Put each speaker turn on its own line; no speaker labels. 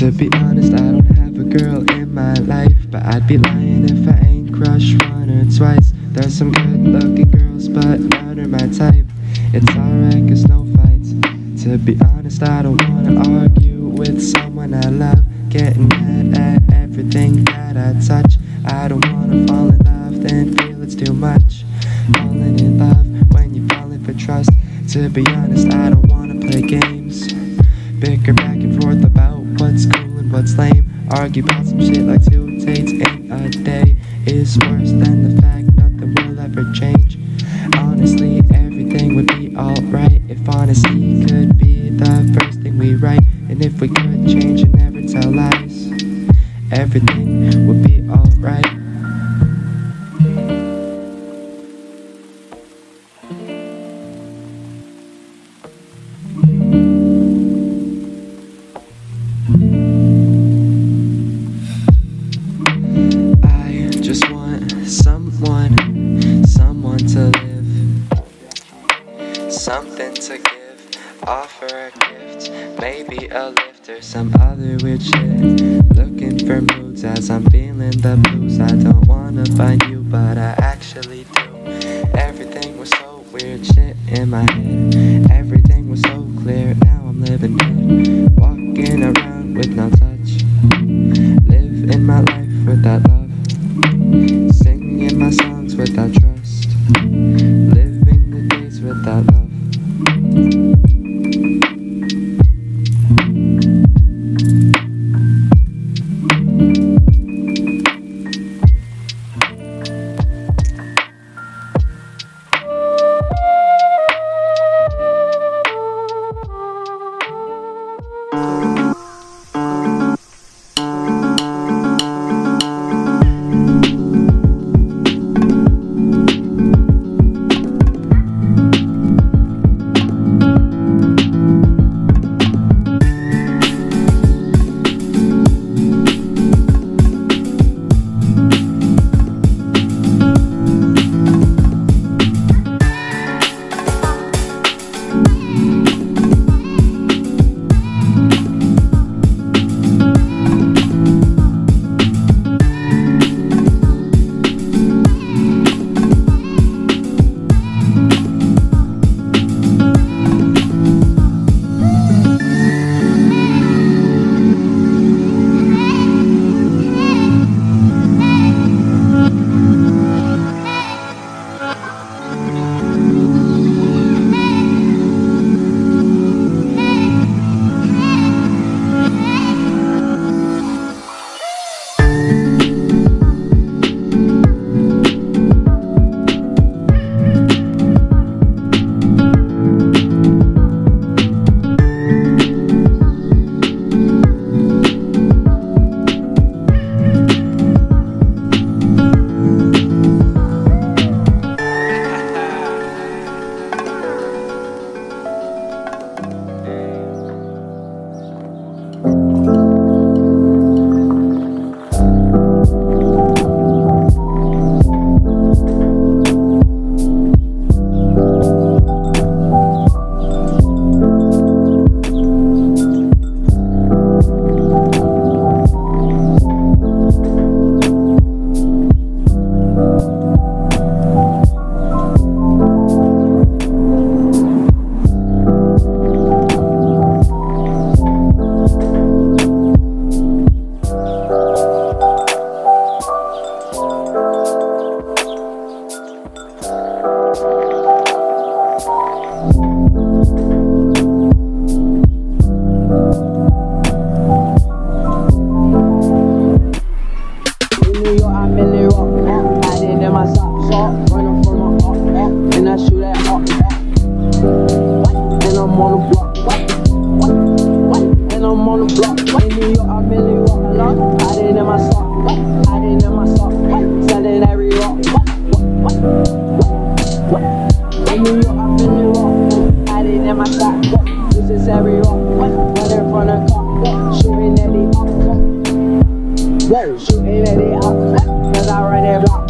To be honest, I don't have a girl in my life, but I'd be lying if I ain't crushed one or twice. There's some good looking girls, but none are my type. It's alright, cause no fights. To be honest, I don't wanna argue with someone I love. Getting Argue about some shit like two dates in a day is worse than the fact nothing will ever change. Honestly, everything would be alright if honesty could be the first thing we write. And if we could change and never tell lies, everything I don't wanna find you, but I actually do. Everything was so weird, shit in my head. Everything was so clear, now I'm living dead. Walking around with no touch.
I'm on the block, what, what, what, and I'm on the block. In New York, I'm in New York a lot. I did in my sock, I did in my sock, selling every rock, what, what, what, what. In New York, I'm in New York. I did in my sock, this is every rock, what, running from the cop, what, shooting at the up. Whoa, shooting at it up, cause I run that block.